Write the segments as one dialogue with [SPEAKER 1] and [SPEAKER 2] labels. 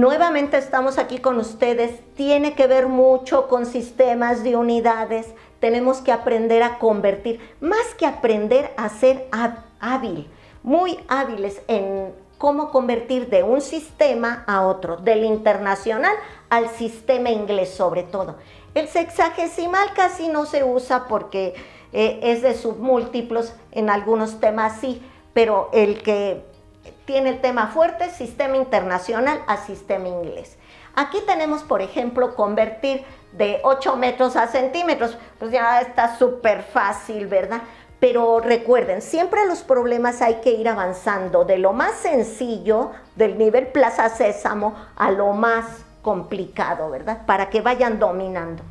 [SPEAKER 1] nuevamente estamos aquí con ustedes. Tiene que ver mucho con sistemas de unidades. Tenemos que aprender a convertir, más que aprender a ser hábil, muy hábiles en cómo convertir de un sistema a otro, del internacional al sistema inglés sobre todo. El sexagesimal casi no se usa porque eh, es de submúltiplos, en algunos temas sí, pero el que tiene el tema fuerte sistema internacional a sistema inglés. Aquí tenemos, por ejemplo, convertir de 8 metros a centímetros, pues ya está súper fácil, ¿verdad? Pero recuerden, siempre los problemas hay que ir avanzando de lo más sencillo, del nivel Plaza Sésamo, a lo más complicado, ¿verdad? Para que vayan dominando.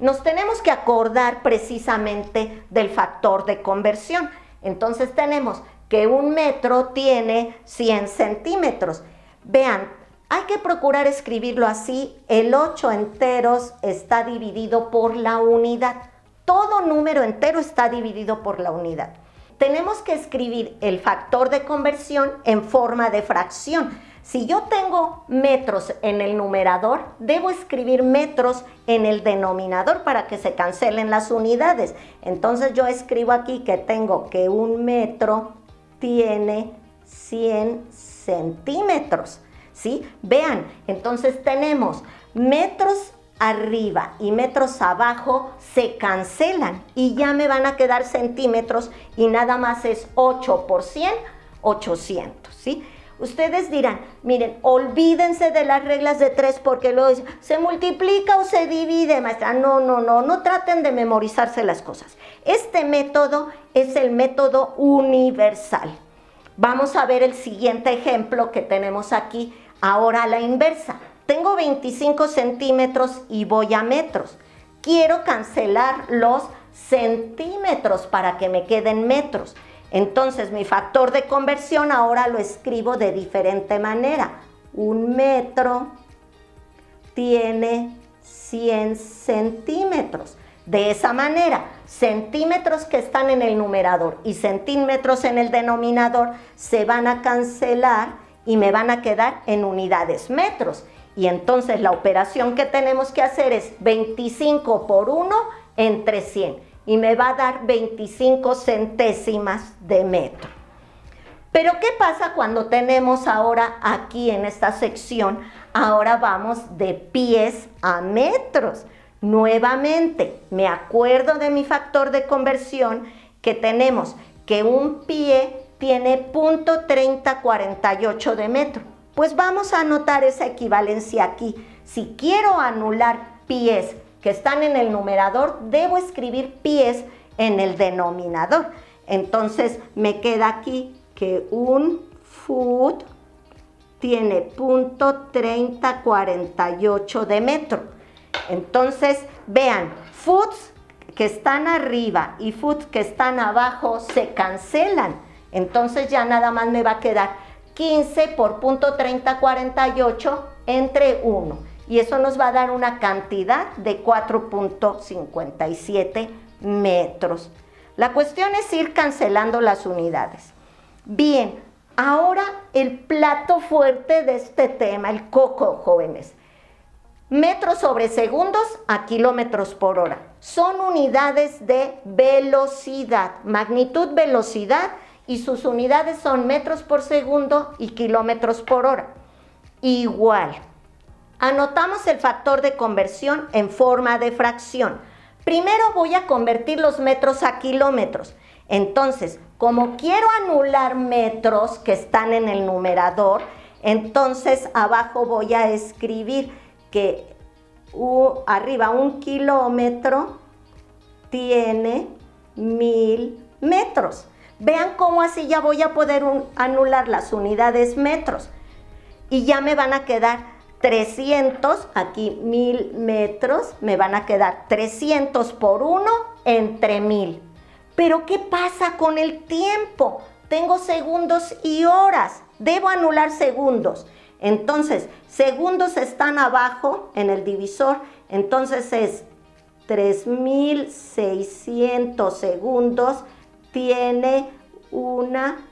[SPEAKER 1] Nos tenemos que acordar precisamente del factor de conversión. Entonces tenemos que un metro tiene 100 centímetros. Vean, hay que procurar escribirlo así. El 8 enteros está dividido por la unidad. Todo número entero está dividido por la unidad. Tenemos que escribir el factor de conversión en forma de fracción. Si yo tengo metros en el numerador, debo escribir metros en el denominador para que se cancelen las unidades. Entonces yo escribo aquí que tengo que un metro tiene 100 centímetros. ¿Sí? Vean, entonces tenemos metros arriba y metros abajo se cancelan y ya me van a quedar centímetros y nada más es 8 por 100, 800, ¿sí? Ustedes dirán, miren, olvídense de las reglas de 3 porque luego se multiplica o se divide, maestra. No, no, no, no traten de memorizarse las cosas. Este método es el método universal. Vamos a ver el siguiente ejemplo que tenemos aquí, ahora la inversa. Tengo 25 centímetros y voy a metros. Quiero cancelar los centímetros para que me queden metros. Entonces mi factor de conversión ahora lo escribo de diferente manera. Un metro tiene 100 centímetros. De esa manera, centímetros que están en el numerador y centímetros en el denominador se van a cancelar y me van a quedar en unidades metros. Y entonces la operación que tenemos que hacer es 25 por 1 entre 100 y me va a dar 25 centésimas de metro. Pero ¿qué pasa cuando tenemos ahora aquí en esta sección, ahora vamos de pies a metros? Nuevamente, me acuerdo de mi factor de conversión que tenemos que un pie tiene punto 3048 de metro. Pues vamos a anotar esa equivalencia aquí. Si quiero anular pies que están en el numerador, debo escribir pies en el denominador. Entonces me queda aquí que un foot tiene punto 3048 de metro. Entonces, vean, foots que están arriba y foots que están abajo se cancelan. Entonces ya nada más me va a quedar 15 por punto 3048 entre 1. Y eso nos va a dar una cantidad de 4.57 metros. La cuestión es ir cancelando las unidades. Bien, ahora el plato fuerte de este tema, el coco, jóvenes. Metros sobre segundos a kilómetros por hora. Son unidades de velocidad, magnitud velocidad y sus unidades son metros por segundo y kilómetros por hora. Igual. Anotamos el factor de conversión en forma de fracción. Primero voy a convertir los metros a kilómetros. Entonces, como quiero anular metros que están en el numerador, entonces abajo voy a escribir que arriba un kilómetro tiene mil metros. Vean cómo así ya voy a poder anular las unidades metros. Y ya me van a quedar 300, aquí mil metros, me van a quedar 300 por 1 entre mil. Pero ¿qué pasa con el tiempo? Tengo segundos y horas. Debo anular segundos. Entonces, segundos están abajo en el divisor. Entonces es 3600 segundos tiene una,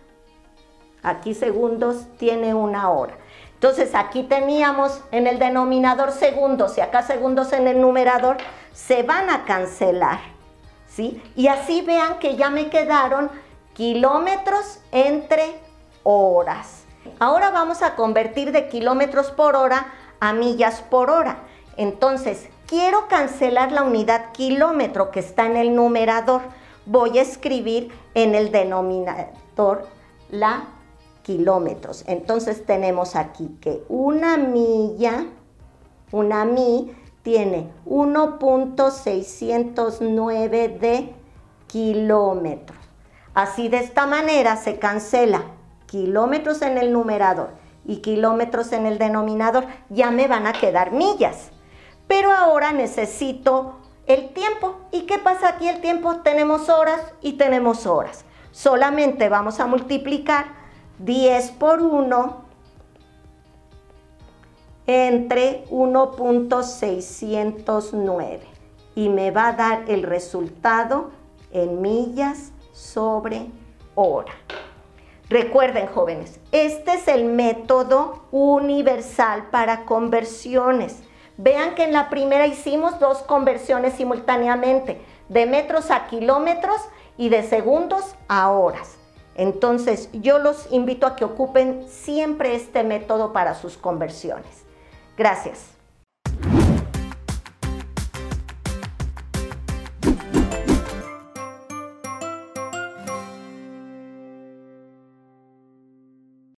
[SPEAKER 1] aquí segundos, tiene una hora. Entonces aquí teníamos en el denominador segundos y acá segundos en el numerador, se van a cancelar, ¿sí? Y así vean que ya me quedaron kilómetros entre horas. Ahora vamos a convertir de kilómetros por hora a millas por hora. Entonces, quiero cancelar la unidad kilómetro que está en el numerador. Voy a escribir en el denominador la kilómetros. Entonces tenemos aquí que una milla, una mi, tiene 1.609 de kilómetros. Así de esta manera se cancela kilómetros en el numerador y kilómetros en el denominador. Ya me van a quedar millas. Pero ahora necesito el tiempo. ¿Y qué pasa aquí el tiempo? Tenemos horas y tenemos horas. Solamente vamos a multiplicar 10 por 1 entre 1.609 y me va a dar el resultado en millas sobre hora. Recuerden jóvenes, este es el método universal para conversiones. Vean que en la primera hicimos dos conversiones simultáneamente, de metros a kilómetros y de segundos a horas. Entonces, yo los invito a que ocupen siempre este método para sus conversiones. Gracias.